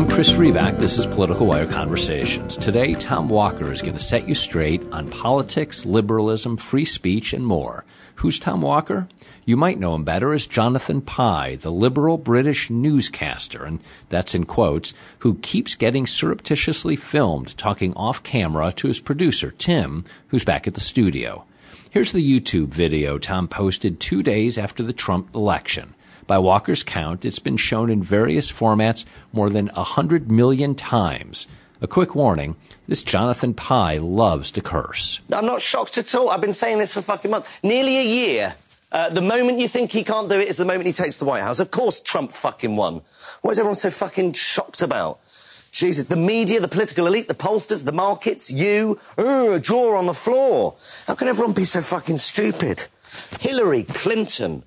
I'm Chris Riback. This is Political Wire Conversations. Today, Tom Walker is going to set you straight on politics, liberalism, free speech, and more. Who's Tom Walker? You might know him better as Jonathan Pie, the liberal British newscaster, and that's in quotes, who keeps getting surreptitiously filmed talking off camera to his producer, Tim, who's back at the studio. Here's the YouTube video Tom posted two days after the Trump election. By Walker's count, it's been shown in various formats more than a hundred million times. A quick warning this Jonathan Pie loves to curse. I'm not shocked at all. I've been saying this for fucking months. Nearly a year. Uh, the moment you think he can't do it is the moment he takes the White House. Of course Trump fucking won. What is everyone so fucking shocked about? Jesus, the media, the political elite, the pollsters, the markets, you, uh, jaw on the floor. How can everyone be so fucking stupid? Hillary Clinton,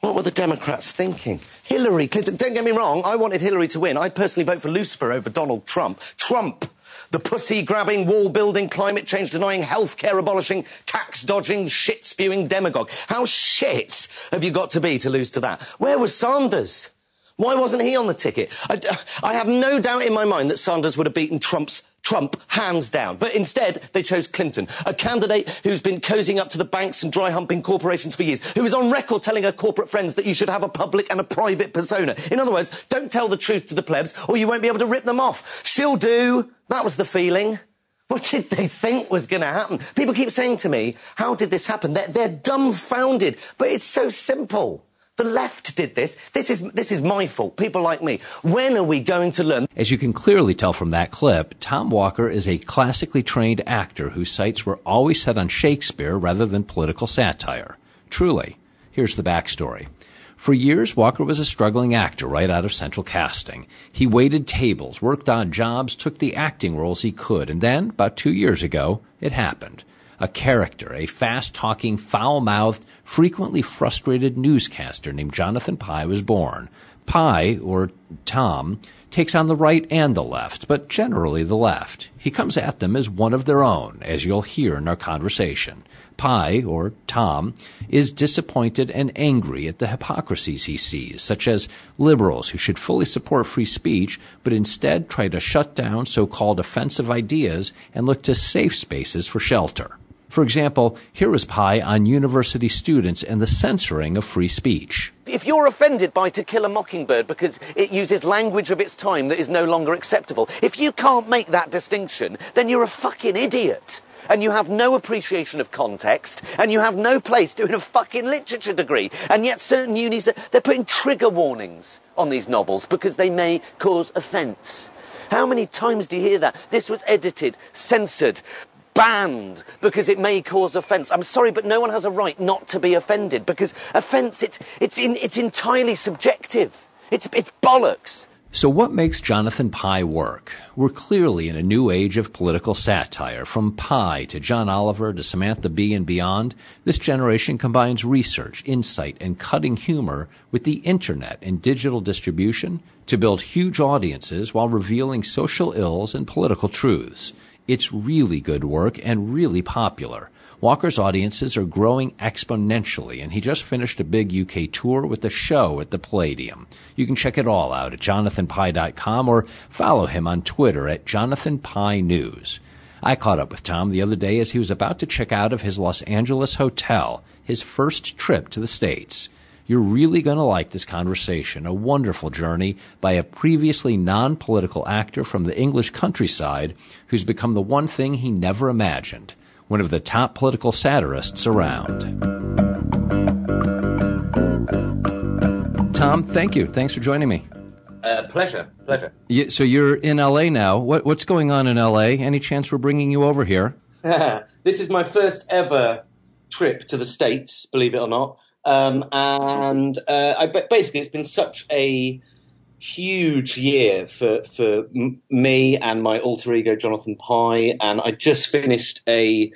what were the Democrats thinking? Hillary Clinton, don't get me wrong, I wanted Hillary to win. I'd personally vote for Lucifer over Donald Trump. Trump! The pussy grabbing, wall building, climate change denying, healthcare abolishing, tax dodging, shit spewing demagogue. How shit have you got to be to lose to that? Where was Sanders? Why wasn't he on the ticket? I, I, have no doubt in my mind that Sanders would have beaten Trump's Trump hands down. But instead, they chose Clinton, a candidate who's been cozying up to the banks and dry humping corporations for years, who is on record telling her corporate friends that you should have a public and a private persona. In other words, don't tell the truth to the plebs or you won't be able to rip them off. She'll do. That was the feeling. What did they think was going to happen? People keep saying to me, how did this happen? They're, they're dumbfounded, but it's so simple. The left did this. This is, this is my fault. People like me. When are we going to learn? As you can clearly tell from that clip, Tom Walker is a classically trained actor whose sights were always set on Shakespeare rather than political satire. Truly. Here's the backstory. For years, Walker was a struggling actor right out of central casting. He waited tables, worked odd jobs, took the acting roles he could, and then, about two years ago, it happened a character, a fast talking, foul mouthed, frequently frustrated newscaster named Jonathan Pie was born. Pie, or Tom, takes on the right and the left, but generally the left. He comes at them as one of their own, as you'll hear in our conversation. Pie, or Tom, is disappointed and angry at the hypocrisies he sees, such as liberals who should fully support free speech, but instead try to shut down so-called offensive ideas and look to safe spaces for shelter. For example, here is Pie on university students and the censoring of free speech. If you're offended by To Kill a Mockingbird because it uses language of its time that is no longer acceptable, if you can't make that distinction, then you're a fucking idiot. And you have no appreciation of context, and you have no place doing a fucking literature degree. And yet certain unis, they're putting trigger warnings on these novels because they may cause offence. How many times do you hear that? This was edited, censored, banned because it may cause offence. I'm sorry, but no one has a right not to be offended because offence, it's, it's, in, it's entirely subjective. It's, it's bollocks. So, what makes Jonathan Pie work? We're clearly in a new age of political satire. From Pie to John Oliver to Samantha Bee and beyond, this generation combines research, insight, and cutting humor with the internet and digital distribution to build huge audiences while revealing social ills and political truths. It's really good work and really popular. Walker's audiences are growing exponentially, and he just finished a big UK tour with a show at the Palladium. You can check it all out at jonathanpie.com or follow him on Twitter at jonathanpienews. I caught up with Tom the other day as he was about to check out of his Los Angeles hotel, his first trip to the States. You're really going to like this conversation, a wonderful journey by a previously non-political actor from the English countryside who's become the one thing he never imagined, one of the top political satirists around. Tom, thank you. Thanks for joining me. Uh, pleasure, pleasure. You, so you're in LA now. What, what's going on in LA? Any chance we're bringing you over here? this is my first ever trip to the States, believe it or not. Um, and uh, I, basically, it's been such a huge year for for me and my alter ego Jonathan Pie, and I just finished a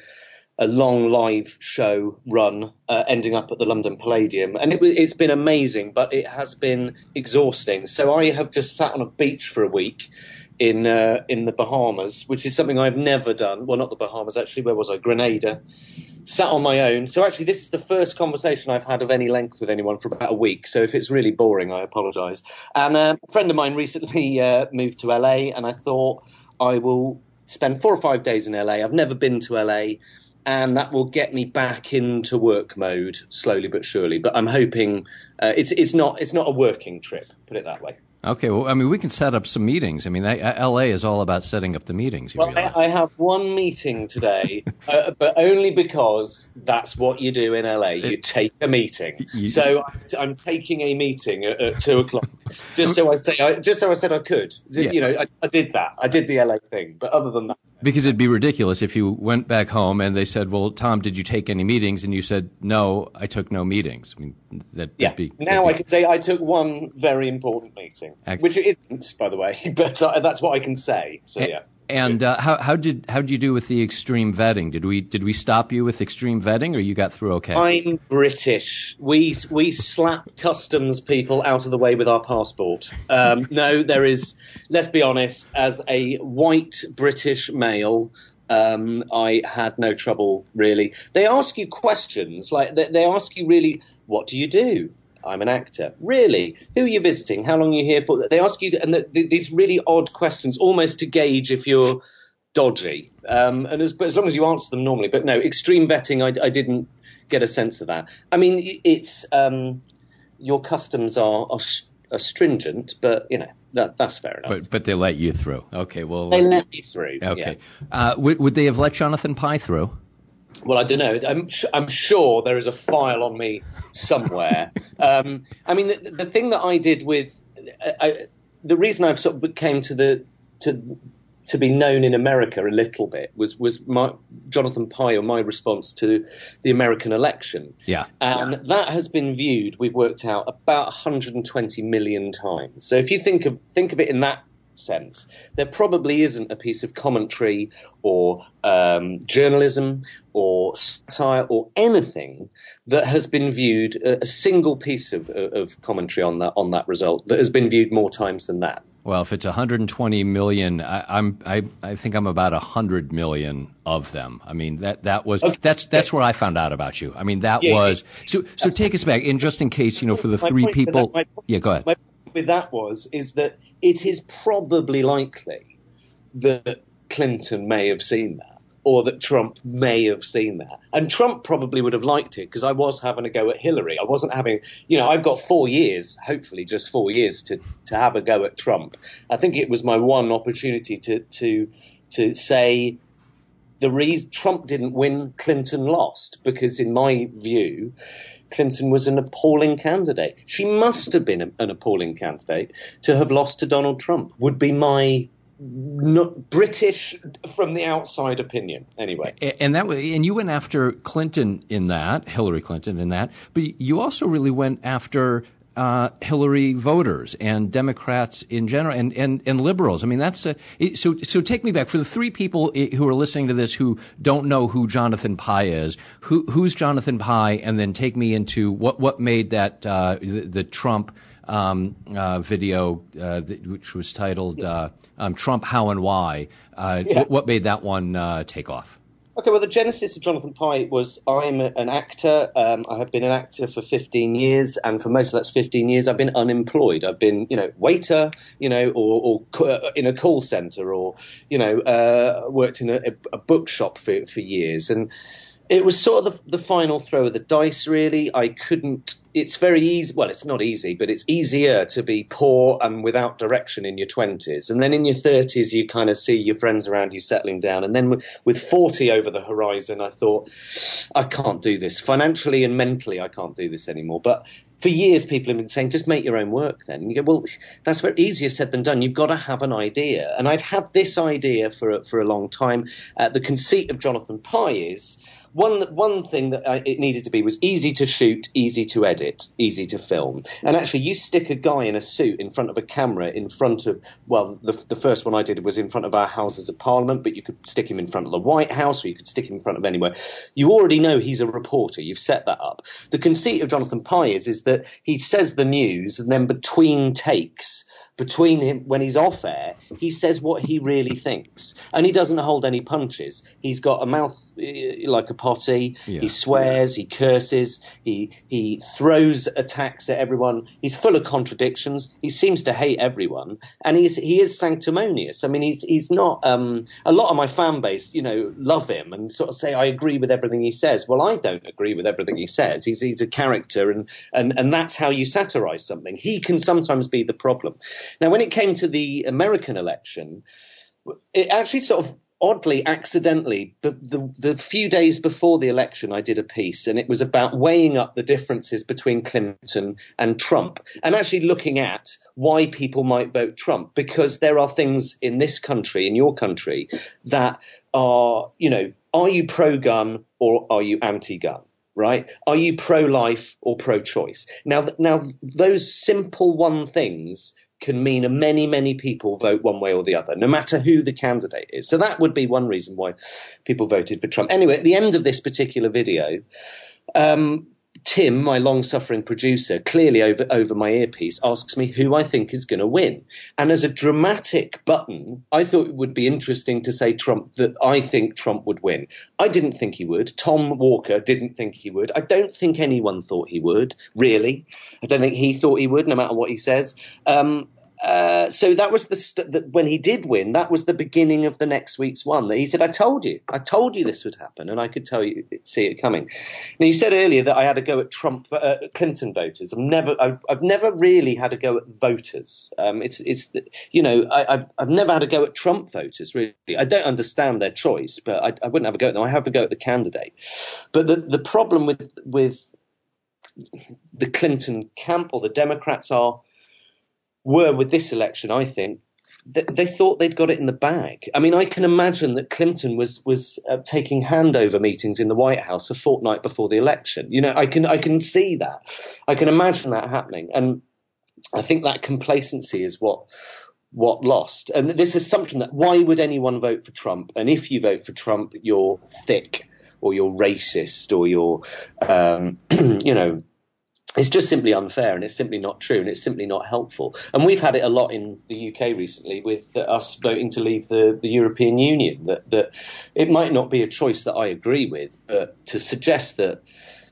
a long live show run, uh, ending up at the London Palladium, and it, it's been amazing, but it has been exhausting. So I have just sat on a beach for a week in uh, in the Bahamas, which is something I've never done. Well, not the Bahamas actually. Where was I? Grenada. Sat on my own. So actually, this is the first conversation I've had of any length with anyone for about a week. So if it's really boring, I apologise. And uh, a friend of mine recently uh, moved to LA, and I thought I will spend four or five days in LA. I've never been to LA and that will get me back into work mode slowly but surely. But I'm hoping uh, it's it's not it's not a working trip. Put it that way. Okay, well, I mean, we can set up some meetings. I mean, L.A. is all about setting up the meetings. well, I, I, have one meeting today, uh, but only because that's what you do in L.A. You it, take a meeting. You, so I'm taking a meeting at, at two o'clock, just so I say, I, just so I said I could. Yeah. You know, I, I did that. I did the L.A. thing, but other than that, because it'd be ridiculous if you went back home and they said, "Well, Tom, did you take any meetings?" and you said, "No, I took no meetings." I mean, that yeah. Be, now I can say I took one very important meeting, which it isn't, by the way, but uh, that's what I can say. So yeah. And uh, how, how did how did you do with the extreme vetting? Did we did we stop you with extreme vetting, or you got through okay? I'm British. We we slap customs people out of the way with our passport. Um, no, there is. Let's be honest. As a white British male, um, I had no trouble really. They ask you questions like they, they ask you really, what do you do? I'm an actor. Really? Who are you visiting? How long are you here for? They ask you, and the, the, these really odd questions, almost to gauge if you're dodgy. Um, and as, as, long as you answer them normally, but no, extreme vetting, I, I didn't get a sense of that. I mean, it's um, your customs are, are, are, stringent, but you know that, that's fair enough. But but they let you through. Okay, well they let me through. Okay, yeah. uh, would, would they have let Jonathan Pie through? Well, I don't know. I'm, I'm sure there is a file on me somewhere. um, I mean, the, the, thing that I did with I, the reason I've sort of came to the to to be known in America a little bit was was my Jonathan Pie or my response to the American election. Yeah, and yeah. that has been viewed. We've worked out about 120 million times. So if you think of think of it in that sense, there probably isn't a piece of commentary or um, journalism or satire or anything that has been viewed a, a single piece of, of, commentary on that on that result that has been viewed more times than that. Well, if it's 120 million, I, am I, I think I'm about 100 million of them. I mean that that was okay. that's that's where I found out about you. I mean that yeah, was so so take us back and just in case you know for the my three people. That, yeah, go ahead. My with that was is that it is probably likely that Clinton may have seen that or that Trump may have seen that. And Trump probably would have liked it because I was having a go at Hillary. I wasn't having, you know, I've got four years, hopefully just four years to, to have a go at Trump. I think it was my one opportunity to, to, to say the reason Trump didn't win, Clinton lost because in my view, Clinton was an appalling candidate. She must have been an appalling candidate to have lost to Donald Trump would be my not British from the outside opinion, anyway. And that and you went after Clinton in that, Hillary Clinton in that, but you also really went after uh, Hillary voters and Democrats in general and, and, and liberals. I mean, that's a, so, so take me back for the three people who are listening to this who don't know who Jonathan Pie is, who, who's Jonathan Pie? And then take me into what, what made that, uh, the, the Trump, um, uh, video, uh, which was titled uh, um, "Trump: How and Why." Uh, yeah. What made that one uh, take off? Okay, well, the genesis of Jonathan Pie was I'm an actor. Um, I have been an actor for 15 years, and for most of that's 15 years, I've been unemployed. I've been, you know, waiter, you know, or, or in a call center, or you know, uh, worked in a, a bookshop for, for years, and it was sort of the, the, final throw of the dice, really. I couldn't. It's very easy. Well, it's not easy, but it's easier to be poor and without direction in your twenties, and then in your thirties, you kind of see your friends around you settling down, and then with, with forty over the horizon, I thought, I can't do this financially and mentally. I can't do this anymore. But for years, people have been saying, just make your own work then. You go, well, that's very easier said than done. You've got to have an idea. And I'd had this idea for, for a long time. Uh, the conceit of Jonathan Pie is one one thing that I, it needed to be was easy to shoot, easy to edit, easy to film. And actually, you stick a guy in a suit in front of a camera in front of well, the, the first one I did was in front of our Houses of Parliament, but you could stick him in front of the White House, or you could stick him in front of anywhere. You already know he's a reporter. You've set that up. The conceit of Jonathan Pie is is that he says the news, and then between takes between him when he's off air, he says what he really thinks, and he doesn't hold any punches. He's got a mouth uh, like a potty. Yeah. He swears, he curses, he he throws attacks at everyone. He's full of contradictions. He seems to hate everyone, and he's he is sanctimonious. I mean, he's he's not. Um, a lot of my fan base, you know, love him and sort of say I agree with everything he says. Well, I don't agree with everything he says. He's he's a character, and and and that's how you satirize something. He can sometimes be the problem. Now, when it came to the American election, it actually sort of oddly, accidentally, the, the, the, few days before the election, I did a piece, and it was about weighing up the differences between Clinton and Trump, and actually looking at why people might vote Trump, because there are things in this country, in your country, that are, you know, are you pro gun or are you anti gun? right? Are you pro-life or pro-choice? Now, now those simple one things can mean many, many people vote one way or the other, no matter who the candidate is. So that would be one reason why people voted for Trump. Anyway, at the end of this particular video, um, Tim, my long-suffering producer, clearly over over my earpiece, asks me who I think is going to win. And as a dramatic button, I thought it would be interesting to say Trump that I think Trump would win. I didn't think he would. Tom Walker didn't think he would. I don't think anyone thought he would. Really, I don't think he thought he would, no matter what he says. Um, uh, so that was the st- that when he did win, that was the beginning of the next week's one. That he said, "I told you, I told you this would happen, and I could tell you, see it coming." Now you said earlier that I had to go at Trump, uh, Clinton voters. I've never, I've, I've, never really had to go at voters. Um, it's, it's, you know, I, have I've never had to go at Trump voters. Really, I don't understand their choice, but I, I wouldn't have a go at them. I have a go at the candidate. But the the problem with with the Clinton camp or the Democrats are were with this election, I think, they, thought they'd got it in the bag. I mean, I can imagine that Clinton was was uh, taking handover meetings in the White House a fortnight before the election. You know, I can I can see that. I can imagine that happening, and I think that complacency is what what lost. And this assumption that why would anyone vote for Trump? And if you vote for Trump, you're thick or you're racist or you're, um, you know, it's just simply unfair and it's simply not true and it's simply not helpful. And we've had it a lot in the UK recently with us voting to leave the, the European Union, that, that it might not be a choice that I agree with, but to suggest that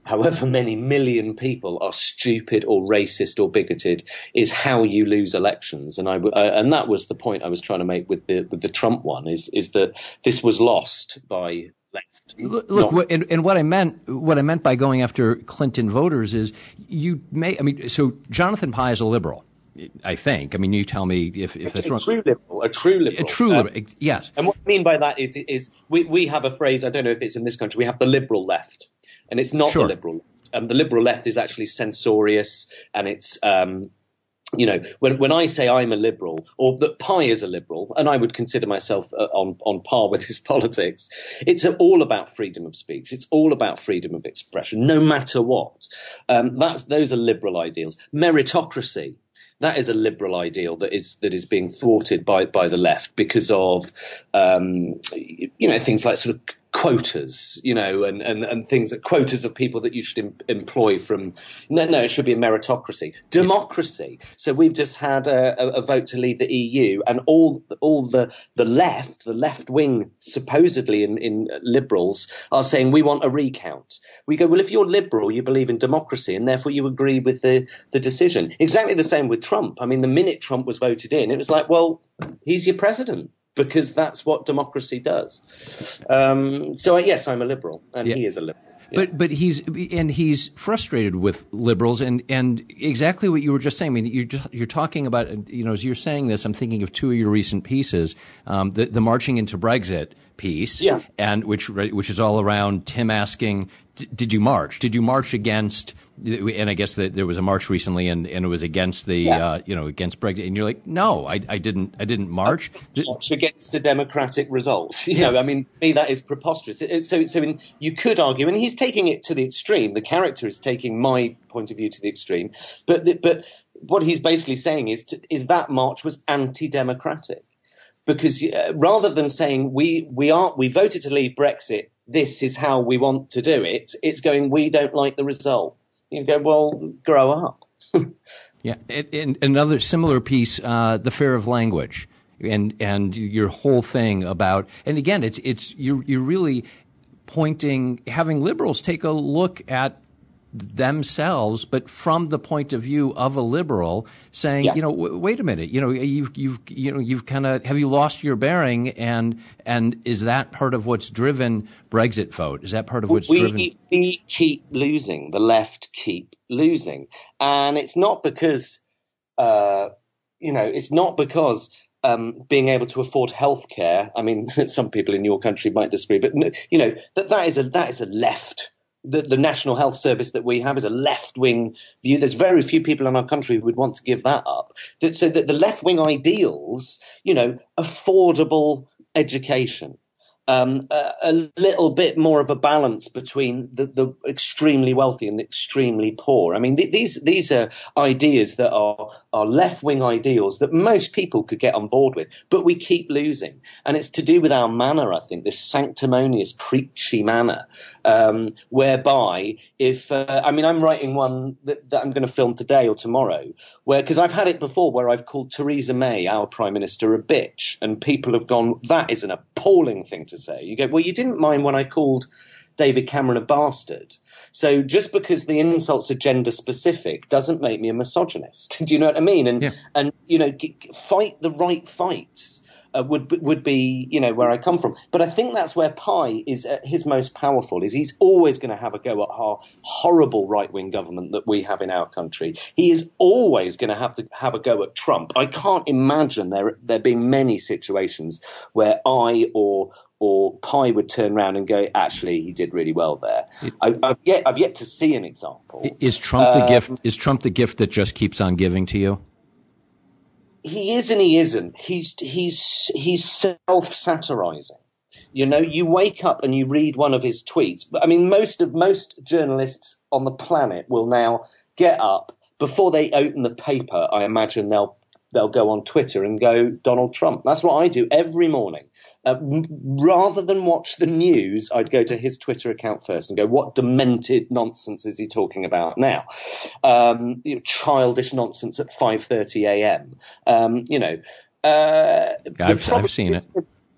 however many million people are stupid or racist or bigoted is how you lose elections. And I, uh, and that was the point I was trying to make with the, with the Trump one is, is that this was lost by Look, look and, and, what I meant, what I meant by going after Clinton voters is you may. I mean, so Jonathan Pie is a liberal. I think. I mean, you tell me if, if it's wrong. A true liberal, a true liberal. A true liberal, um, yes. And what I mean by that is, is we, we have a phrase, I don't know if it's in this country, we have the liberal left. And it's not sure. the liberal um, the liberal left is actually censorious and it's um, you know, when, when I say I'm a liberal, or that Pie is a liberal, and I would consider myself uh, on, on par with his politics, it's all about freedom of speech. It's all about freedom of expression, no matter what. Um, that's, those are liberal ideals. Meritocracy, that is a liberal ideal that is that is being thwarted by by the left because of um, you know things like sort of quotas, you know, and, and, and things that quotas of people that you should em- employ from, no, no, it should be a meritocracy. Democracy. So we've just had a, a, a, vote to leave the EU and all, all the, the left, the left wing, supposedly in, in liberals are saying we want a recount. We go, well, if you're liberal, you believe in democracy and therefore you agree with the, the decision. Exactly the same with Trump. I mean, the minute Trump was voted in, it was like, well, he's your president because that's what democracy does. Um, so yes, I'm a liberal, and yeah. he is a liberal. Yeah. But but he's and he's frustrated with liberals and, and exactly what you were just saying. I mean, you're just, you're talking about you know as you're saying this, I'm thinking of two of your recent pieces, um, the the marching into Brexit piece, Yeah. and which which is all around Tim asking, "Did you march? Did you march against?" And I guess that there was a march recently, and, and it was against the Yeah. uh, you know against Brexit, and you're like, "No, I, I didn't I didn't march." March against a democratic result. You know, I mean, to me that is preposterous. It- it- so, so in, you could argue, and he's taking it to the extreme. The character is taking my point of view to the extreme, but the, but what he's basically saying is to, is that march was anti-democratic because uh, rather than saying we we are we voted to leave Brexit, this is how we want to do it. It's going we don't like the result. You go well, grow up. Yeah, and, another similar piece, uh, the fear of language, and and your whole thing about, and again, it's it's you're you're really pointing, having liberals take a look at themselves, but from the point of view of a liberal, saying, Yeah. you know, w- wait a minute, you know, you've you've you know you've kind of have you lost your bearing, and and is that part of what's driven Brexit vote? Is that part of what's we, driven? we keep losing. The left keep losing, and it's not because, uh, you know, it's not because um, being able to afford healthcare. I mean, some people in your country might disagree, but you know that that is a that is a left. The, the National Health Service that we have is a left wing view. There's very few people in our country who would want to give that up. That, so that the left wing ideals, you know, affordable education, um, a, a little bit more of a balance between the, the extremely wealthy and the extremely poor. I mean, th- these these are ideas that are are left wing ideals that most people could get on board with, but we keep losing, and it's to do with our manner. I think this sanctimonious, preachy manner, um, whereby if uh, I mean, I'm writing one that, that I'm going to film today or tomorrow, where because I've had it before, where I've called Theresa May, our prime minister, a bitch, and people have gone, that is an appalling thing to say. You go, well, you didn't mind when I called David Cameron a bastard. So just because the insults are gender specific doesn't make me a misogynist. Do you know what I mean? And Yeah. and you know, fight the right fights. Uh, would be- would be you know where I come from, but I think that's where Pie is at his most powerful. Is he's always going to have a go at our horrible right wing government that we have in our country. He is always going to have to have a go at Trump. I can't imagine there there being many situations where I or or Pie would turn around and go, actually, he did really well there. I, I've yet I've yet to see an example. Is Trump the gift? Um, is Trump the gift that just keeps on giving to you? he is and he isn't. He's he's he's self satirizing. You know, you wake up and you read one of his tweets. But I mean, most of most journalists on the planet will now get up before they open the paper. I imagine they'll they'll go on Twitter and go Donald Trump. That's what I do every morning. Uh, rather than watch the news, I'd go to his Twitter account first and go, "What demented nonsense is he talking about now? Um, you know, childish nonsense at 5:30 a.m. Um, you know." Uh, I've- I've seen it.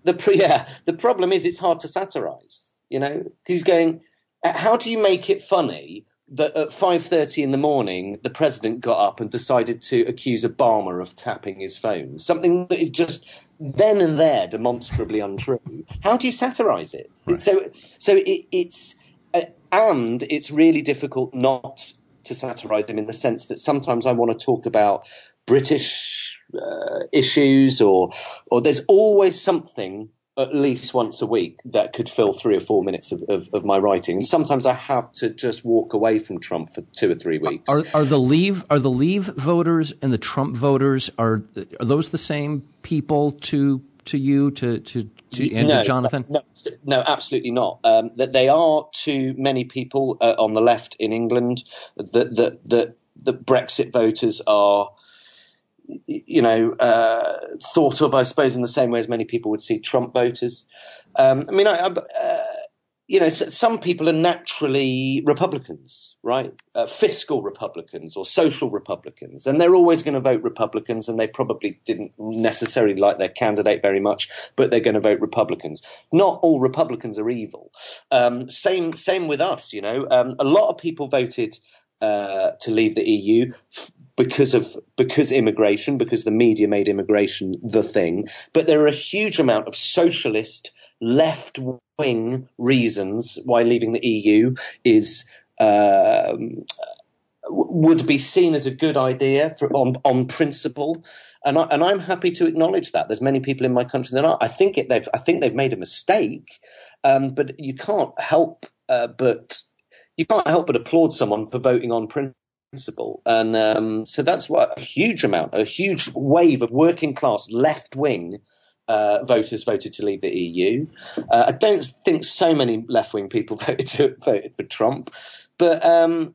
The, the yeah, the problem is it's hard to satirize. You know, he's going. uh, How do you make it funny that at 5:30 in the morning the president got up and decided to accuse Obama of tapping his phone? Something that is just then and there demonstrably untrue. How do you satirize it? So, so it, it's uh, and it's really difficult not to satirize him in the sense that sometimes I want to talk about British uh, issues or or there's always something at least once a week that could fill three or four minutes of, of, of my writing. And sometimes I have to just walk away from Trump for two or three weeks. Are are the leave are the leave voters and the Trump voters are are those the same people to to you to to, to and to Jonathan? No, no, absolutely not. Um, that they are to many people uh, on the left in England that that that the Brexit voters are. You know, uh, thought of, I suppose, in the same way as many people would see Trump voters. Um, I mean, I, I, uh, you know, some people are naturally Republicans, right? Uh, fiscal Republicans or social Republicans, and they're always going to vote Republicans, and they probably didn't necessarily like their candidate very much, but they're going to vote Republicans. Not all Republicans are evil. Um, same, same with us. You know, um, a lot of people voted uh, to leave the EU because of because immigration, because the media made immigration the thing. But there are a huge amount of socialist left wing reasons why leaving the EU is um, would be seen as a good idea for, on, on principle. And, I, and I'm happy to acknowledge that. There's many people in my country that are. I think it, they've, I think they've made a mistake, um, but you can't help uh, but you can't help but applaud someone for voting on principle. And um, so that's what a huge amount, a huge wave of working class left wing uh, voters voted to leave the EU. Uh, I don't think so many left wing people voted to, voted for Trump, but um,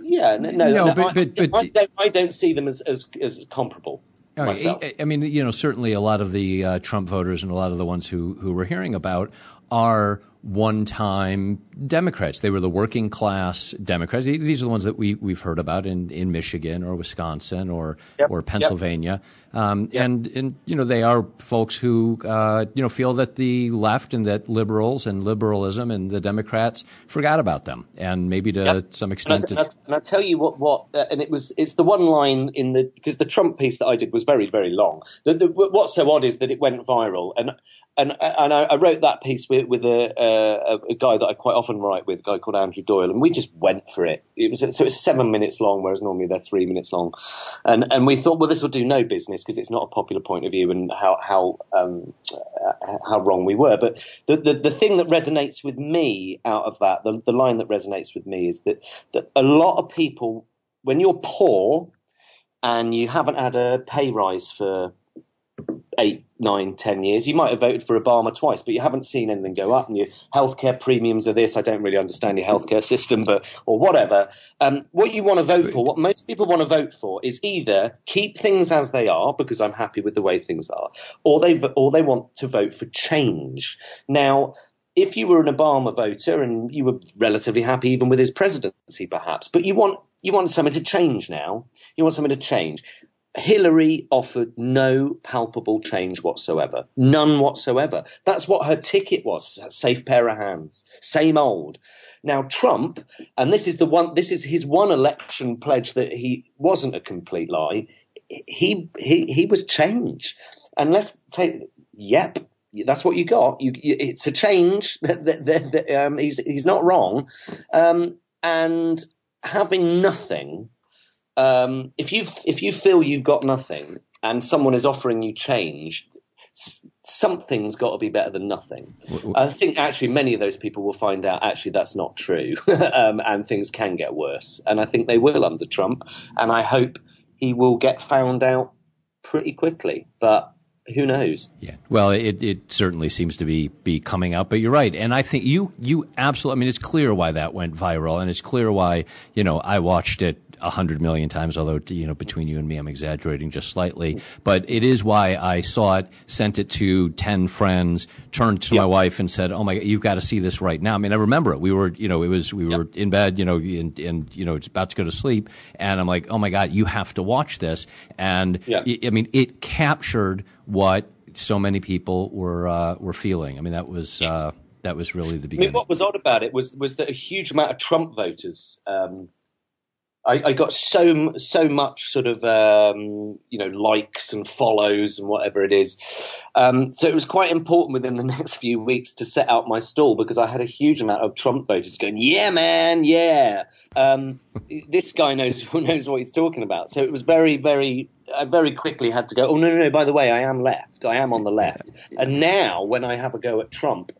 yeah, no, no, no but, but, but, I, don't, I, don't, see them as as, as comparable. I, I, mean, you know, certainly a lot of the uh, Trump voters and a lot of the ones who who we're hearing about are one time Democrats. They were the working class Democrats. These are the ones that we, we've heard about in, in Michigan or Wisconsin or, yep. or Pennsylvania. Yep. Um, yep. and, and, you know, they are folks who, uh, you know, feel that the left and that liberals and liberalism and the Democrats forgot about them. And maybe to some extent. And, I, and I'll tell you what, what uh, and it was, it's the one line in the, because the Trump piece that I did was very, very long. The, the, what's so odd is that it went viral. And, and, and I, I wrote that piece with, with a, a, guy that I quite often write with, a guy called Andrew Doyle, and we just went for it. It was so it was seven minutes long, whereas normally they're three minutes long, and and we thought, well, this will do no business because it's not a popular point of view, and how how um, how wrong we were. But the, the the thing that resonates with me out of that, the the line that resonates with me is that that a lot of people, when you're poor and you haven't had a pay rise for eight, nine, ten years. You might have voted for Obama twice, but you haven't seen anything go up. And your healthcare premiums are this. I don't really understand your healthcare system, but or whatever. Um, what you want to vote for, what most people want to vote for, is either keep things as they are because I'm happy with the way things are, or they or they want to vote for change. Now, if you were an Obama voter and you were relatively happy even with his presidency, perhaps, but you want you want something to change now. You want something to change. Hillary offered no palpable change whatsoever. None whatsoever. That's what her ticket was. Safe pair of hands. Same old. Now Trump, and this is the one, this is his one election pledge that he wasn't a complete lie. He, he, he was change. And let's take, yep, that's what you got. You, you, it's a change. um, he's, he's not wrong. Um, and having nothing um, if you if you feel you've got nothing and someone is offering you change, something's got to be better than nothing. I think actually many of those people will find out actually that's not true, um, and things can get worse. And I think they will under Trump, and I hope he will get found out pretty quickly. But who knows? Yeah. Well, it, it certainly seems to be be coming out, but you're right, and I think you you absolutely. I mean, it's clear why that went viral, and it's clear why you know I watched it a hundred million times, although you know between you and me, I'm exaggerating just slightly. But it is why I saw it, sent it to ten friends, turned to yep. my wife and said, "Oh my God, you've got to see this right now." I mean, I remember it. We were, you know, it was we were in bed, you know, and, and you know, it's about to go to sleep, and I'm like, "Oh my God, you have to watch this." And yep. I mean, it captured what so many people were uh, were feeling. I mean, that was. Uh, that was really the beginning. I mean, what was odd about it was was that a huge amount of Trump voters um, I, I, got so so much sort of um, you know likes and follows and whatever it is. Um, so it was quite important within the next few weeks to set out my stall because I had a huge amount of Trump voters going, "Yeah, man, yeah." Um, this guy knows knows what he's talking about. So it was very very. I very quickly had to go. Oh no no no! By the way, I am left. I am on the left. And now when I have a go at Trump,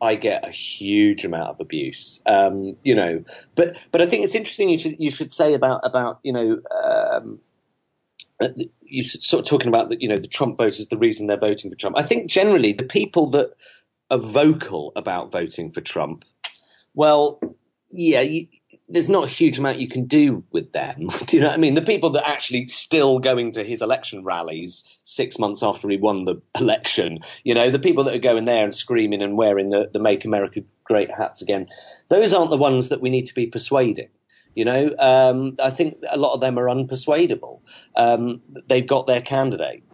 I get a huge amount of abuse. Um, you know, but but I think it's interesting. You should you should say about about you know. Um, you sort of talking about the, you know the Trump voters, the reason they're voting for Trump. I think generally the people that are vocal about voting for Trump, well, yeah, you, there's not a huge amount you can do with them. do you know what I mean? The people that actually still going to his election rallies six months after he won the election, you know, the people that are going there and screaming and wearing the, the Make America Great hats again, those aren't the ones that we need to be persuading. You know, um, I think a lot of them are unpersuadable. Um, they've got their candidate.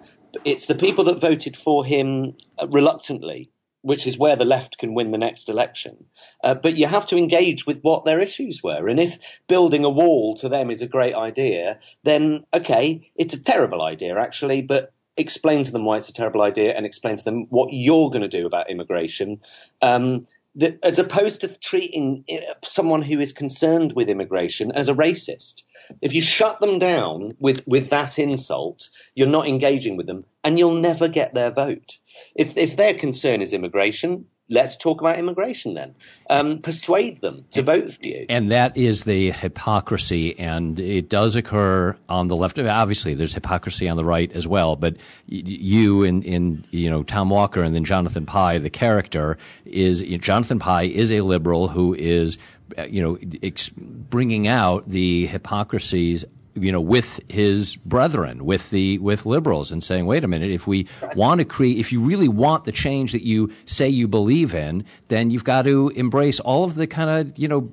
It's the people that voted for him reluctantly which is where the left can win the next election. Uh, but you have to engage with what their issues were. And if building a wall to them is a great idea, then okay, it's a terrible idea actually, but explain to them why it's a terrible idea and explain to them what you're going to do about immigration. Um, that, as opposed to treating uh, someone who is concerned with immigration as a racist. If you shut them down with, with that insult, you're not engaging with them and you'll never get their vote. If, if their concern is immigration, let's talk about immigration then. Um, persuade them to vote for you. And that is the hypocrisy, and it does occur on the left. Obviously, there's hypocrisy on the right as well. But you and in you know Tom Walker and then Jonathan Pie, the character is Jonathan Pie is a liberal who is Uh, you know ex- bringing out the hypocrisies you know, with his brethren, with the with liberals, and saying, "Wait a minute! If we want to create, if you really want the change that you say you believe in, then you've got to embrace all of the kind of you know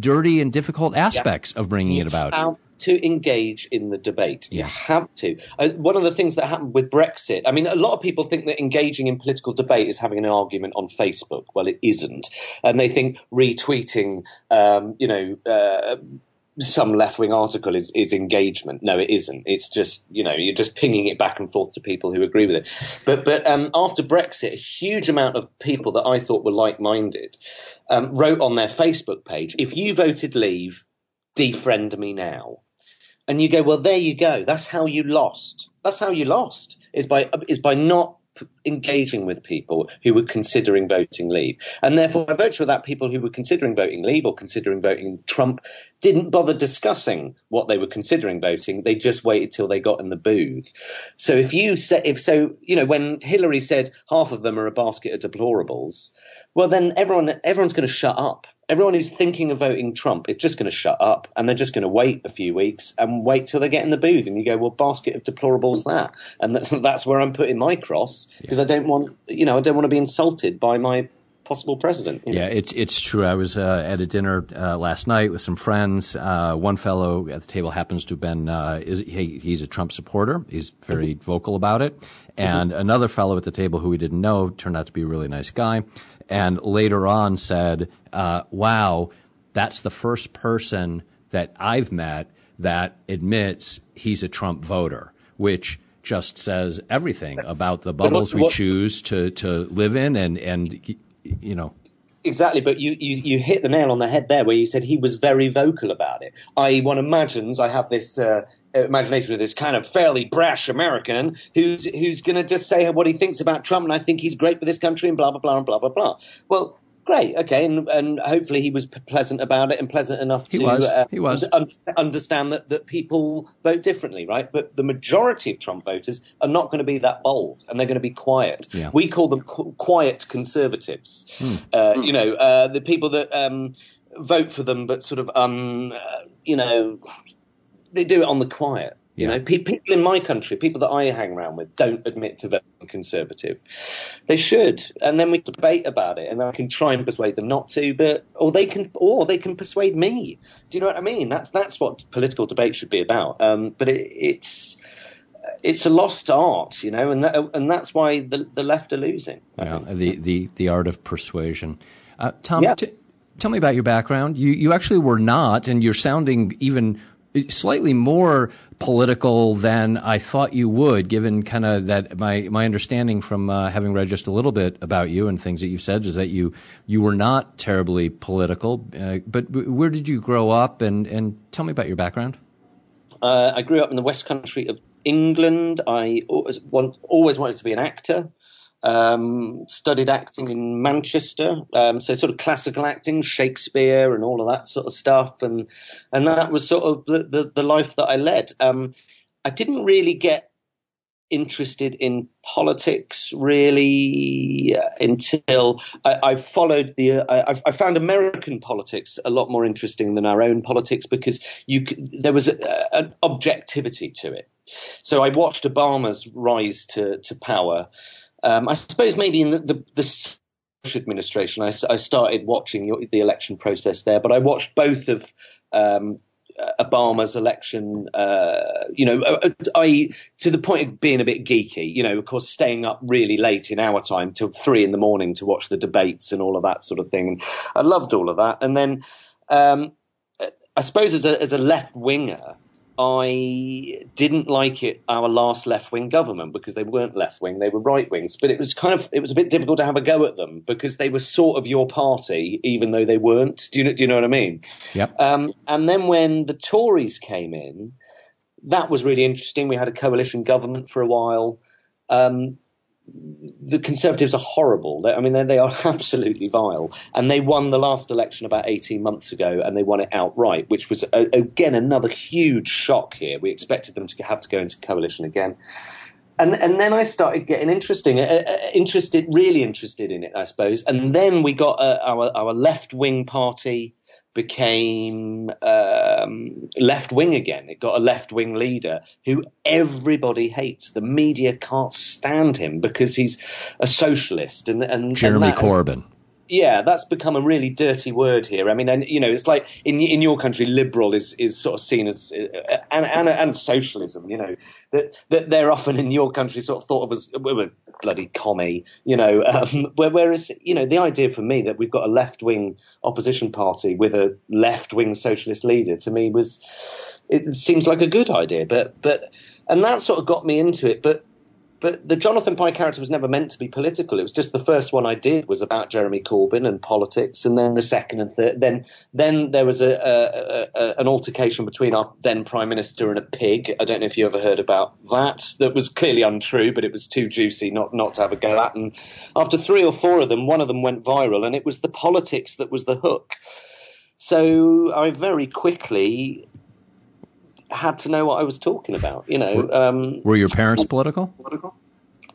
dirty and difficult aspects yeah. of bringing it about." To engage in the debate. You have to. Uh, one of the things that happened with Brexit, I mean, a lot of people think that engaging in political debate is having an argument on Facebook. Well, it isn't, and they think retweeting, um, you know. Uh, some left wing article is, is engagement. No, it isn't. It's just, you know, you're just pinging it back and forth to people who agree with it. But, but, um, after Brexit, a huge amount of people that I thought were like minded, um, wrote on their Facebook page, if you voted leave, defriend me now. And you go, well, there you go. That's how you lost. That's how you lost is by, is by not engaging with people who were considering voting leave. And therefore, by virtue of that, people who were considering voting leave or considering voting Trump didn't bother discussing what they were considering voting. They just waited till they got in the booth. So if you say, if so, you know, when Hillary said half of them are a basket of deplorables, well, then everyone, everyone's going to shut up everyone who's thinking of voting Trump is just going to shut up and they're just going to wait a few weeks and wait till they get in the booth. And you go, well, basket of deplorables is that. And that's where I'm putting my cross because yeah. I don't want, you know, I don't want to be insulted by my possible president. know? Yeah, it's it's true. I was uh, at a dinner uh, last night with some friends. Uh, one fellow at the table happens to have been uh, is he, he's a Trump supporter. He's very mm-hmm. vocal about it. And mm-hmm. another fellow at the table who we didn't know turned out to be a really nice guy and later on said, uh, wow, that's the first person that I've met that admits he's a Trump voter, which just says everything about the bubbles we choose to, to live in and, and, you know. Exactly, but you, you, you hit the nail on the head there where you said he was very vocal about it. I one imagines I have this uh, imagination of this kind of fairly brash American who's who's going to just say what he thinks about Trump, and I think he's great for this country, and blah blah blah and blah blah blah. Well, great, okay, and, and hopefully he was pleasant about it and pleasant enough he to was. Uh, he was. understand that, that people vote differently, right? But the majority of Trump voters are not going to be that bold, and they're going to be quiet. Yeah. We call them qu- quiet conservatives. Hmm. Uh, you know, uh, the people that um, vote for them, but sort of, um, uh, you know, they do it on the quiet. You know, pe- people in my country, people that I hang around with, don't admit to voting conservative. They should, and then we debate about it, and I can try and persuade them not to, but or they can, or they can persuade me. Do you know what I mean? That's that's what political debate should be about. Um, but it, it's it's a lost art, you know, and that, and that's why the the left are losing. Yeah, the the the art of persuasion. Uh, Tom, yeah. t- tell me about your background. You you actually were not, and you're sounding even slightly more political than I thought you would, given kind of that my my understanding from uh, having read just a little bit about you and things that you've said is that you you were not terribly political. Uh, but where did you grow up, and and tell me about your background? Uh, I grew up in the West Country of England. I always, always wanted to be an actor. Um, studied acting in Manchester, um, so sort of classical acting, Shakespeare, and all of that sort of stuff, and and that was sort of the the, the life that I led. Um, I didn't really get interested in politics really uh, until I, I, followed the. Uh, I, I, found American politics a lot more interesting than our own politics because you there was a, an objectivity to it. So I watched Obama's rise to to power. Um, I suppose maybe in the, the, the Bush administration, I, I, started watching the election process there, but I watched both of um, Obama's election, uh, you know, uh, I to the point of being a bit geeky, you know, of course, staying up really late in our time till three in the morning to watch the debates and all of that sort of thing. And I loved all of that. And then, um, I suppose as a, as a left winger, I didn't like it our last left wing government because they weren't left wing, they were right wings. But it was kind of it was a bit difficult to have a go at them because they were sort of your party, even though they weren't. Do you know, do you know what I mean? Yep. Um, and then when the Tories came in, that was really interesting. We had a coalition government for a while. Um, the Conservatives are horrible. They, I mean, they, they, are absolutely vile. And they won the last election about 18 months ago, and they won it outright, which was, uh, again, another huge shock here. We expected them to have to go into coalition again. And, and then I started getting interesting, uh, uh interested, really interested in it, I suppose. And then we got uh, our, our left wing party became um, left wing again. It got a left wing leader who everybody hates. The media can't stand him because he's a socialist and and Jeremy and that, Corbyn yeah, that's become a really dirty word here. I mean, and you know, it's like in in your country, liberal is is sort of seen as uh, and and, and socialism. You know that that they're often in your country sort of thought of as well, bloody commie. You know, um, whereas you know the idea for me that we've got a left wing opposition party with a left wing socialist leader to me was it seems like a good idea. But but and that sort of got me into it. But but the Jonathan Pie character was never meant to be political. It was just the first one I did was about Jeremy Corbyn and politics, and then the second and third. Then then there was a, a, a, an altercation between our then prime minister and a pig. I don't know if you ever heard about that. That was clearly untrue, but it was too juicy not not to have a go at. And after three or four of them, one of them went viral, and it was the politics that was the hook. So I very quickly had to know what I was talking about. You know, um, were your parents political? Political?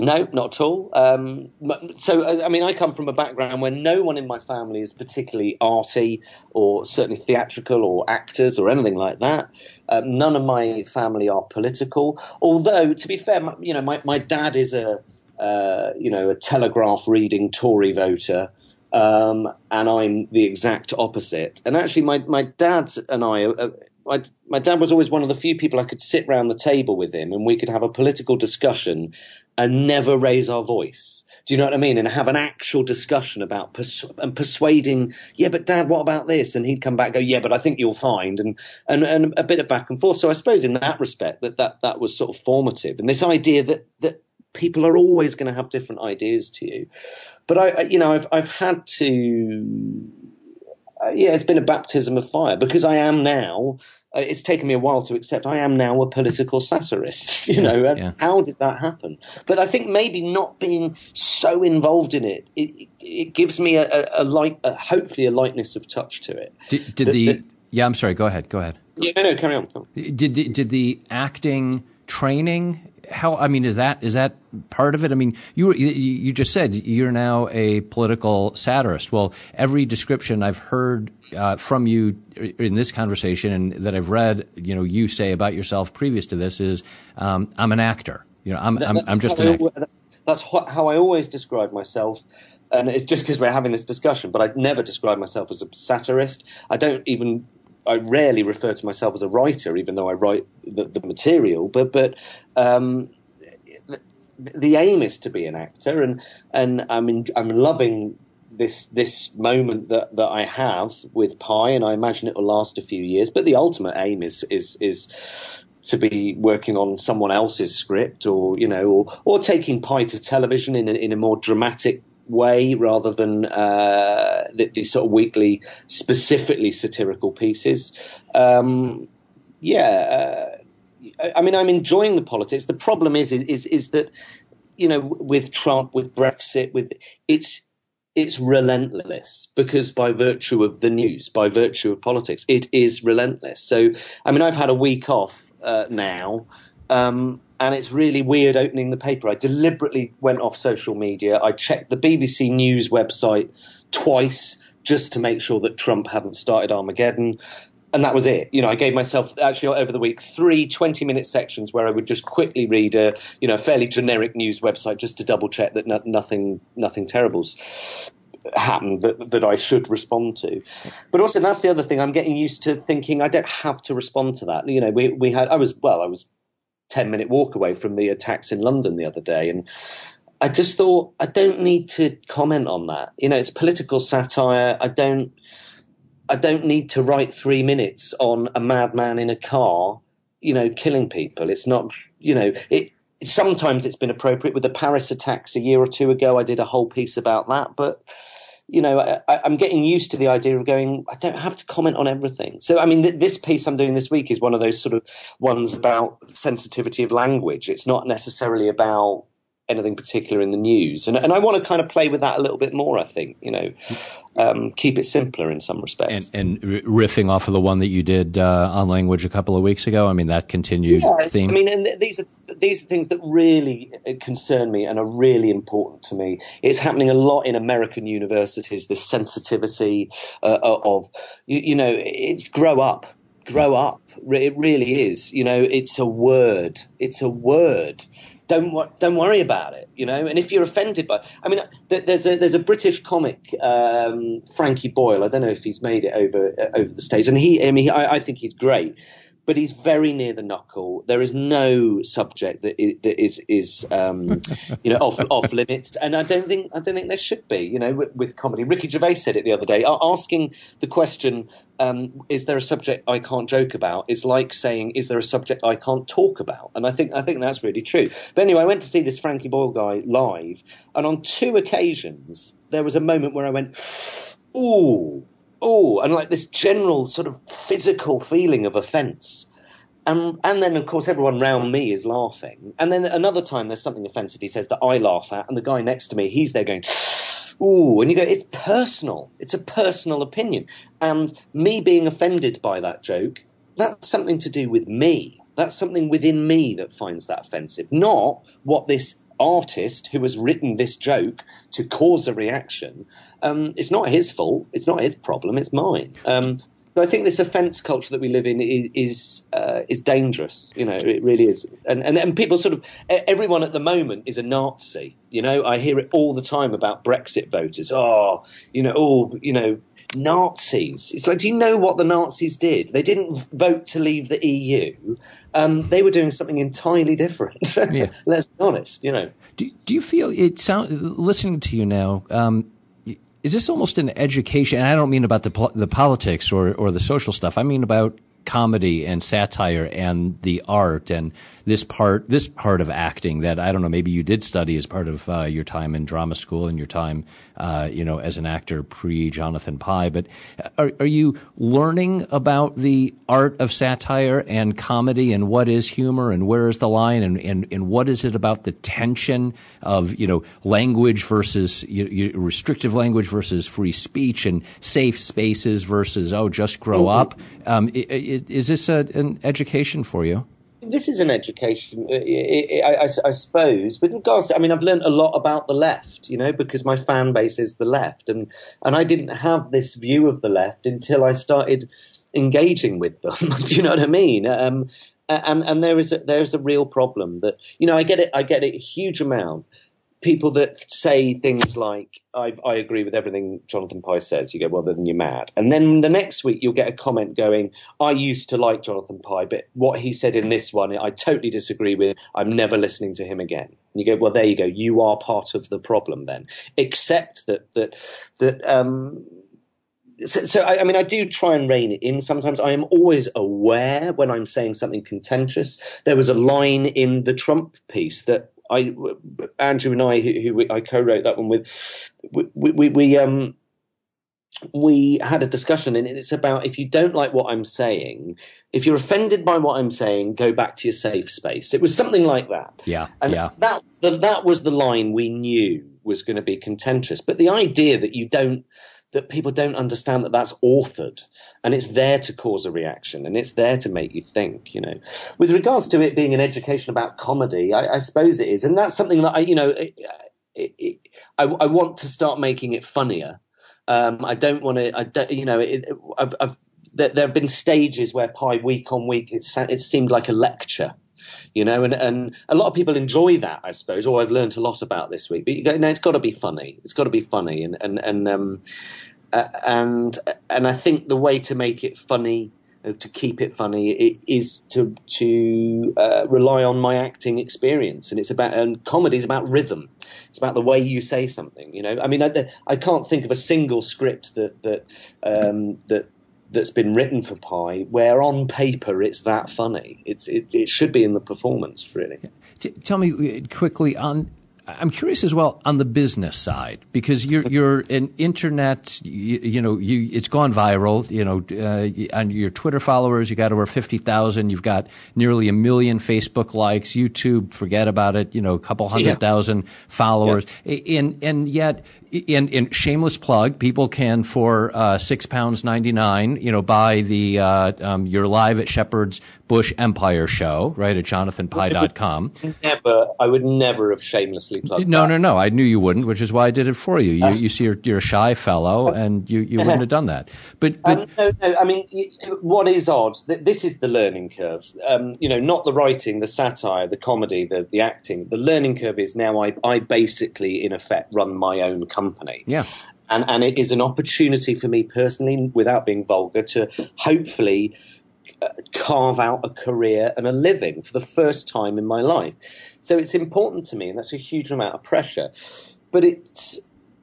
No, not at all. Um, so, I mean, I come from a background where no one in my family is particularly arty or certainly theatrical or actors or anything like that. Um, none of my family are political. Although, to be fair, my, you know, my, my dad is a, uh, you know, a telegraph reading Tory voter. Um, and I'm the exact opposite. And actually, my, my dad and I, uh, my, my dad was always one of the few people I could sit round the table with him and we could have a political discussion and never raise our voice. Do you know what I mean? And have an actual discussion about pers- and persuading. Yeah, but Dad, what about this? And he'd come back, and go, yeah, but I think you'll find, and and and a bit of back and forth. So I suppose in that respect, that that that was sort of formative. And this idea that that people are always going to have different ideas to you. But I, you know, I've I've had to. Uh, yeah, it's been a baptism of fire because I am now uh, it's taken me a while to accept I am now a political satirist. You know, and yeah. how did that happen? But I think maybe not being so involved in it, it, it gives me a, a, light, a, hopefully a lightness of touch to it. Did, did the, yeah, I'm sorry. Go ahead. Go ahead. Yeah, no, no, carry on. Did did the acting training how I mean is that is that part of it? I mean, you you just said you're now a political satirist. Well, every description I've heard uh, from you in this conversation and that I've read, you know, you say about yourself previous to this is, um, I'm an actor. You know, I'm I'm, I'm just an actor. That's how I always describe myself. And it's just because we're having this discussion, but I never describe myself as a satirist. I don't even I rarely refer to myself as a writer, even though I write the, the material. But but um, the, the, aim is to be an actor, and and I'm I'm loving this this moment that, that I have with Pie, and I imagine it will last a few years. But the ultimate aim is is is to be working on someone else's script, or you know, or or taking Pie to television in a, in a more dramatic way rather than uh, these sort of weekly, specifically satirical pieces. Um, yeah, uh, I mean, I'm enjoying the politics. The problem is, is, is that you know, with Trump, with Brexit, with it's it's relentless because by virtue of the news, by virtue of politics, it is relentless. So, I mean, I've had a week off uh, now. Um, and it's really weird opening the paper. I deliberately went off social media. I checked the BBC News website twice just to make sure that Trump hadn't started Armageddon. And that was it. You know, I gave myself actually over the week three 20 minute sections where I would just quickly read a, you know, fairly generic news website just to double check that no, nothing, nothing terrible's happened that, that I should respond to. But also that's the other thing. I'm getting used to thinking I don't have to respond to that. You know, we, we had, I was, well, I was 10 minute walk away from the attacks in London the other day. And I just thought, I don't need to comment on that. You know, it's political satire. I don't, I don't need to write three minutes on a madman in a car you know, killing people. It's not, you know, it. Sometimes it's been appropriate with the Paris attacks a year or two ago. I did a whole piece about that, but you know, I, am getting used to the idea of going, I don't have to comment on everything. So, I mean, th- this piece I'm doing this week is one of those sort of ones about sensitivity of language. It's not necessarily about anything particular in the news. And, and I want to kind of play with that a little bit more, I think, you know, um, keep it simpler in some respects. And, and, riffing off of the one that you did uh, on language a couple of weeks ago, I mean, that continued yeah, theme. I mean, and these are, these are things that really uh, concern me and are really important to me. It's happening a lot in American universities, this sensitivity uh, of, you, you know, it's grow up grow up. It really is. You know, it's a word. It's a word don't don't worry about it, you know. And if you're offended by, I mean, there's a there's a British comic, um, Frankie Boyle. I don't know if he's made it over over the states, and he, I mean, I, I think he's great but he's very near the knuckle. There is no subject that is that is, is um, you know off off limits, and I don't think I don't think there should be. You know, with, with comedy, Ricky Gervais said it the other day, asking the question, um, "Is there a subject I can't joke about?" is like saying, "Is there a subject I can't talk about?" And I think I think that's really true. But anyway, I went to see this Frankie Boyle guy live, and on two occasions there was a moment where I went, "Ooh." Oh, and like this general sort of physical feeling of offence. And, um, and then, of course, everyone round me is laughing. And then another time there's something offensive he says that I laugh at, and the guy next to me, he's there going, ooh, and you go, it's personal. It's a personal opinion. And me being offended by that joke, that's something to do with me. That's something within me that finds that offensive, not what this artist who has written this joke to cause a reaction. Um, it's not his fault. It's not his problem. It's mine. Um, so I think this offence culture that we live in is is, uh, is dangerous. You know, it really is. And, and and people sort of everyone at the moment is a Nazi. You know, I hear it all the time about Brexit voters. Oh, you know, oh, you know, Nazis. It's like, do you know what the Nazis did? They didn't vote to leave the EU. Um, they were doing something entirely different. Yeah. Let's be honest. You know. Do, do you feel it? Sound listening to you now. Um, is this almost an education? I don't mean about the the politics or or the social stuff. I mean about comedy and satire and the art and this part this part of acting that I don't know maybe you did study as part of uh, your time in drama school and your time uh, you know as an actor pre Jonathan Pie but are, are you learning about the art of satire and comedy and what is humor and where is the line and, and, and what is it about the tension of you know language versus you, you, restrictive language versus free speech and safe spaces versus oh just grow up? Um, it, is this a, an education for you? this is an education, uh, I, I, I, suppose. With regards to, I mean, I've learned a lot about the left, you know, because my fan base is the left, and and I didn't have this view of the left until I started engaging with them. Do you know what I mean? Um, and and there is a, there is a real problem that you know I get it I get it a huge amount people that say things like, I, I, agree with everything Jonathan Pie says, you go, well, then you're mad. And then the next week you'll get a comment going, I used to like Jonathan Pie, but what he said in this one, I totally disagree with. I'm never listening to him again. And you go, well, there you go. You are part of the problem then. Except that, that, that, um, so, so I, I, mean, I do try and rein it in. Sometimes I am always aware when I'm saying something contentious. There was a line in the Trump piece that I, Andrew and I, who, who I co-wrote that one with, we, we, we, um, we had a discussion and it's about if you don't like what I'm saying, if you're offended by what I'm saying, go back to your safe space. It was something like that. Yeah. And yeah. that, the, that was the line we knew was going to be contentious. But the idea that you don't, that people don't understand that that's authored and it's there to cause a reaction and it's there to make you think, you know. With regards to it being an education about comedy, I, I suppose it is. And that's something that I, you know, it, it, I, I, want to start making it funnier. Um, I don't want to, I don't, you know, it, I've, I've, there, there, have been stages where Pie week on week, it, it seemed like a lecture you know, and, and a lot of people enjoy that, I suppose. Or I've learned a lot about this week. But you go, no, it's got to be funny. It's got to be funny, and and and um, uh, and and I think the way to make it funny. Uh, to keep it funny it is to to uh, rely on my acting experience, and it's about and comedy is about rhythm. It's about the way you say something. You know, I mean, I, I can't think of a single script that that um, that that's been written for Pie, where on paper it's that funny. It's it, it should be in the performance, really. T- tell me uh, quickly on I'm curious as well on the business side because you're you're an internet. You, you know, you it's gone viral. You know, uh, on your Twitter followers, you got over fifty thousand. You've got nearly a million Facebook likes. YouTube, forget about it. You know, a couple hundred yeah. thousand followers. Yeah. And and yet, in in shameless plug, people can for uh, six pounds ninety nine. You know, buy the uh, um, your live at Shepherd's Bush Empire show right at jonathanpie.com. Never, I would never have shamelessly plugged. no, no, no. I knew you wouldn't, which is why I did it for you. You, uh, you see, you're, you're, a shy fellow, and you, you wouldn't have done that. But, but um, no, no. I mean, what is odd? This is the learning curve. Um, you know, not the writing, the satire, the comedy, the, the acting. The learning curve is now. I, I basically, in effect, run my own company. Yeah. And, and it is an opportunity for me personally, without being vulgar, to hopefully uh, carve out a career and a living for the first time in my life. So it's important to me, and that's a huge amount of pressure. But it's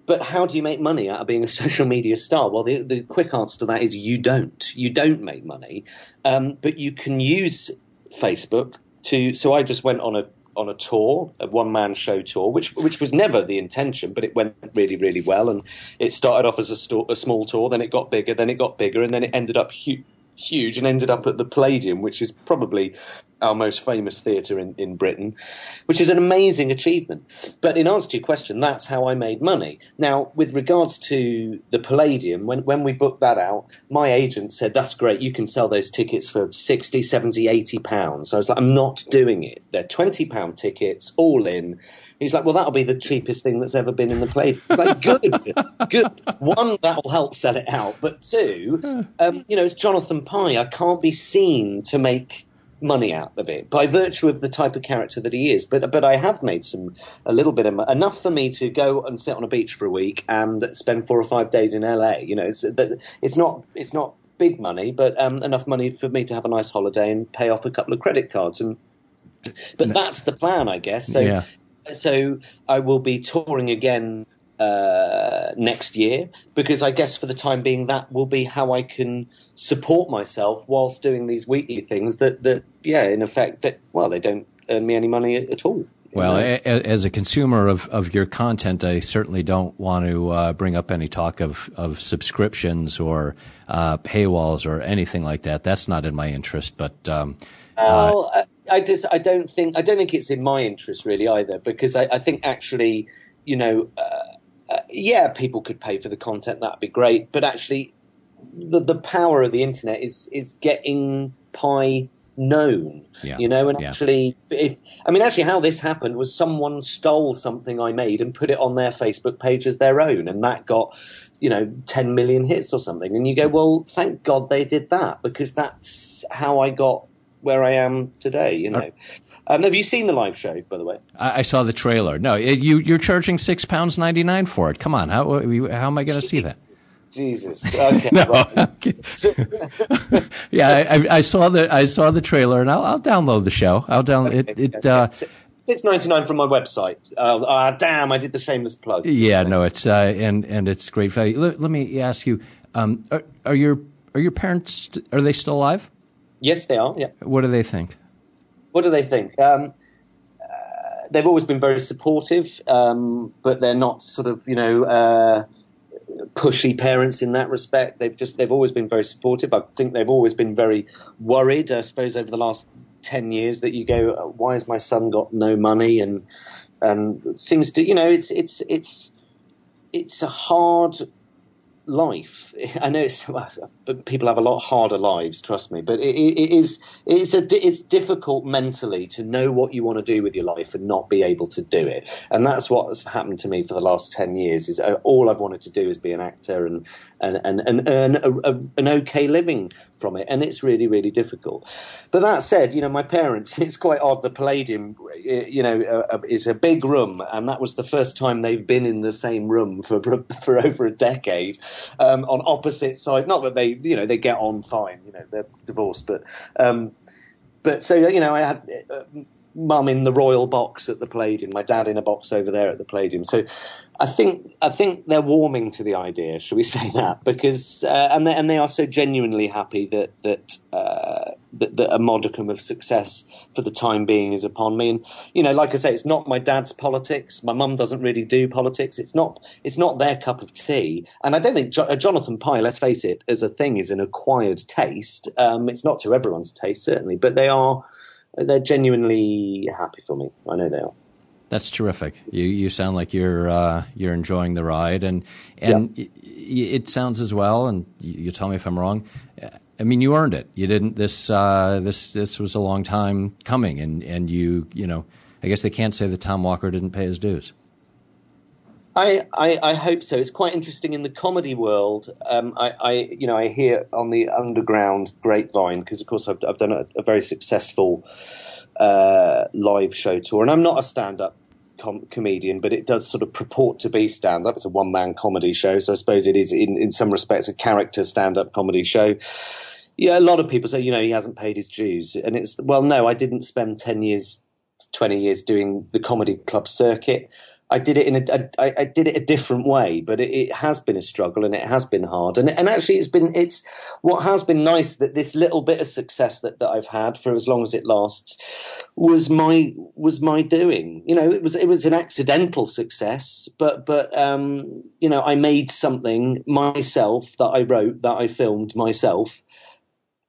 but how do you make money out of being a social media star? Well, the, the quick answer to that is you don't. You don't make money, um, but you can use Facebook to. So I just went on a on a tour, a one man show tour, which which was never the intention, but it went really really well, and it started off as a, a small tour, then it got bigger, then it got bigger, and then it ended up hu- huge and ended up at the Palladium, which is probably our most famous theatre in, in Britain, which is an amazing achievement. But in answer to your question, that's how I made money. Now, with regards to the Palladium, when, when we booked that out, my agent said, that's great, you can sell those tickets for 60, 70, 80 pounds. I was like, I'm not doing it. They're 20 pound tickets, all in. He's like, well, that'll be the cheapest thing that's ever been in the play. He's like, good, good. One, that'll help sell it out. But two, um, you know, it's Jonathan Pie. I can't be seen to make money out of it by virtue of the type of character that he is. But but I have made some a little bit of enough for me to go and sit on a beach for a week and spend four or five days in LA. You know, it's it's not it's not big money, but um, enough money for me to have a nice holiday and pay off a couple of credit cards and. But that's the plan, I guess. So yeah so I will be touring again uh, next year because I guess for the time being that will be how I can support myself whilst doing these weekly things that that yeah in effect that well they don't earn me any money at, all. Well, a, as a consumer of, of your content, I certainly don't want to uh, bring up any talk of, of subscriptions or uh, paywalls or anything like that. That's not in my interest. But um, well, uh, I just I don't think I don't think it's in my interest really either because I, I think actually you know uh, uh, yeah people could pay for the content that'd be great but actually the the power of the internet is is getting pie known yeah. you know and yeah. actually if I mean actually how this happened was someone stole something I made and put it on their Facebook page as their own and that got you know 10 million hits or something and you go well thank God they did that because that's how I got where I am today. You know. Um, have you seen the live show, by the way? I, I saw the trailer. No, it, you you're charging six pounds ninety nine for it. Come on, how how am I going to see that? Jesus. Okay. no, yeah, I, I, saw the I saw the trailer, and I'll, I'll download the show. I'll download okay, it. it uh, Six ninety nine from my website. Uh, uh, damn, I did the shameless plug. Yeah, no, it's uh, and and it's great value. Let, let me ask you: um, are, are, your are your parents are they still alive? Yes, they are. Yeah. What do they think? What do they think? Um, uh, they've always been very supportive, um, but they're not sort of you know uh, pushy parents in that respect. They've just they've always been very supportive. I think they've always been very worried. I suppose over the last ten years that you go, why has my son got no money? And and it seems to you know it's it's it's it's a hard life. I know it's, people have a lot harder lives, trust me, but it, it is it's a it's difficult mentally to know what you want to do with your life and not be able to do it. And that's what's happened to me for the last ten years. Is uh, all I've wanted to do is be an actor and and and, and earn a, a, an okay living from it, and it's really really difficult. But that said, you know, my parents, it's quite odd. The Palladium, you know, uh, uh, is a big room, and that was the first time they've been in the same room for for over a decade um, on opposite side. Not that they, you know, they get on fine. You know, they're divorced, but um, but so you know, I had. Uh, mum in the royal box at the Palladium, my dad in a box over there at the Palladium. So I think I think they're warming to the idea, shall we say that? Because uh, and they, and they are so genuinely happy that that, uh, that that a modicum of success for the time being is upon me. And you know, like I say, it's not my dad's politics. My mum doesn't really do politics. It's not it's not their cup of tea. And I don't think jo- uh, Jonathan Pie, let's face it, as a thing, is an acquired taste. Um, it's not to everyone's taste, certainly, but they are they're genuinely happy for me. I know they are. That's terrific. You you sound like you're uh, you're enjoying the ride, and and yeah. it, sounds as well. And you, you, tell me if I'm wrong. I mean, you earned it. You didn't. This uh, this this was a long time coming, and and you you know. I guess they can't say that Tom Walker didn't pay his dues. I, I, I, hope so. It's quite interesting in the comedy world. Um, I, I, you know, I hear on the underground grapevine because, of course, I've, I've done a, a, very successful uh, live show tour, and I'm not a stand-up com- comedian, but it does sort of purport to be stand-up. It's a one-man comedy show, so I suppose it is, in, in some respects, a character stand-up comedy show. Yeah, a lot of people say, you know, he hasn't paid his dues, and it's well, no, I didn't spend ten years, twenty years doing the comedy club circuit. I did it in a, I, I did it a different way, but it, it, has been a struggle and it has been hard. And, and actually, it's been, it's what has been nice that this little bit of success that, that I've had for as long as it lasts was my, was my doing. You know, it was, it was an accidental success, but, but, um, you know, I made something myself that I wrote, that I filmed myself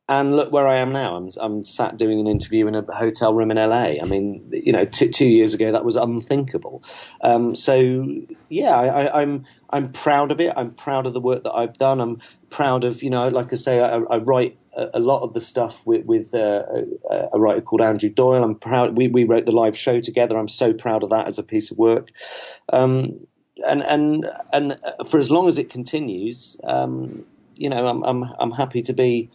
and look where I am now. I'm, I'm sat doing an interview in a hotel room in LA. I mean, you know, t- two years ago that was unthinkable. Um, so yeah, I, am I'm, I'm proud of it. I'm proud of the work that I've done. I'm proud of you know, like I say, I, I write a, lot of the stuff with, with uh, a, a, writer called Andrew Doyle. I'm proud. We we wrote the live show together. I'm so proud of that as a piece of work. Um, and and and for as long as it continues, um, you know, I'm I'm I'm happy to be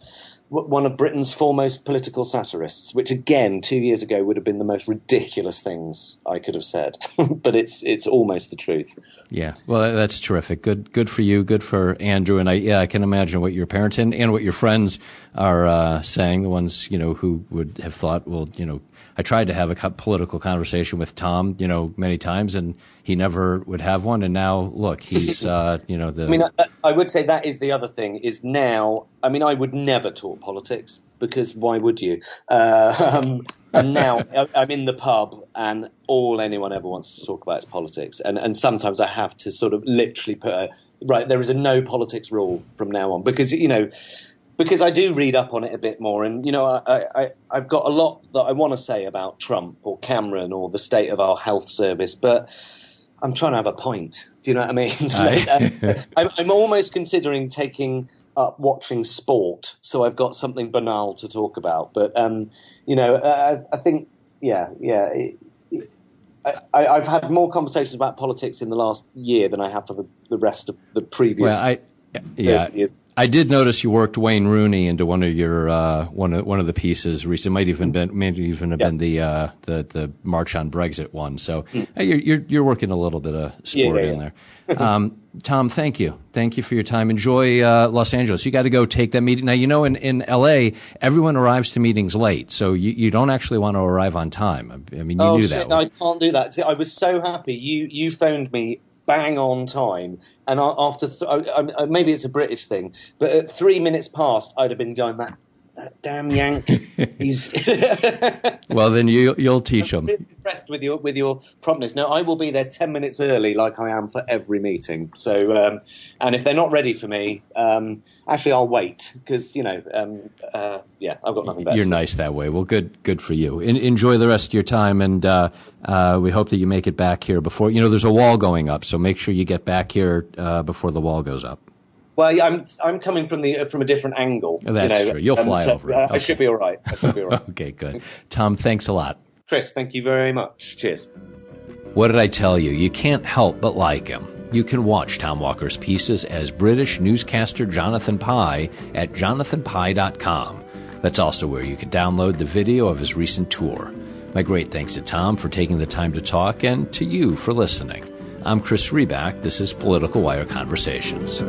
one of Britain's foremost political satirists, which again, two years ago would have been the most ridiculous things I could have said, but it's it's almost the truth. Yeah, well, that's terrific. Good, good for you. Good for Andrew. And I, yeah, I can imagine what your parents and, and what your friends are uh, saying. The ones you know who would have thought, well, you know, I tried to have a political conversation with Tom, you know, many times, and he never would have one. And now, look, he's, uh, you know, the. I mean, I, I, would say that is the other thing. Is now, I mean, I would never talk politics because why would you? Uh, um, and now I'm in the pub, and all anyone ever wants to talk about is politics. And and sometimes I have to sort of literally put a right. There is a no politics rule from now on because you know because I do read up on it a bit more, and you know, I, I have got a lot that I want to say about Trump or Cameron or the state of our health service, but I'm trying to have a point. Do you know what I mean? I'm, I'm, almost considering taking up watching sport, so I've got something banal to talk about. But um, you know, I, I think, yeah, yeah. It, I, have had more conversations about politics in the last year than I have for the, the rest of the previous. Well, I, yeah, I did notice you worked Wayne Rooney into one of your uh, one of one of the pieces recently. Might even been might even have been the uh, the the March on Brexit one. So mm. you're, you're, you're working a little bit of sport yeah, yeah, in there. um, Tom, thank you, thank you for your time. Enjoy uh, Los Angeles. You got to go take that meeting now. You know, in in L.A., everyone arrives to meetings late, so you, you don't actually want to arrive on time. I mean, you oh, knew shit, that. No, I can't do that. I was so happy. You you phoned me bang on time. And after th- maybe it's a British thing, but at three minutes past, I'd have been going that that damn Yank. He's well, then you you'll teach them. Really impressed with your with your promptness. Now I will be there ten minutes early, like I am for every meeting. So, um, and if they're not ready for me, um, actually I'll wait because you know, um, uh, yeah, I've got nothing better. You're nice that way. Well, good good for you. In, enjoy the rest of your time, and uh, uh, we hope that you make it back here before you know. There's a wall going up, so make sure you get back here uh, before the wall goes up. Well, I'm I'm coming from the from a different angle. That's you know, true. You'll um, fly so, over. Uh, okay. I should be all right. I should be all right. okay, good. Tom, thanks a lot. Chris, thank you very much. Cheers. What did I tell you? You can't help but like him. You can watch Tom Walker's pieces as British newscaster Jonathan Pie at jonathanpie.com. That's also where you can download the video of his recent tour. My great thanks to Tom for taking the time to talk and to you for listening. I'm Chris Riback. This is Political Wire Conversations.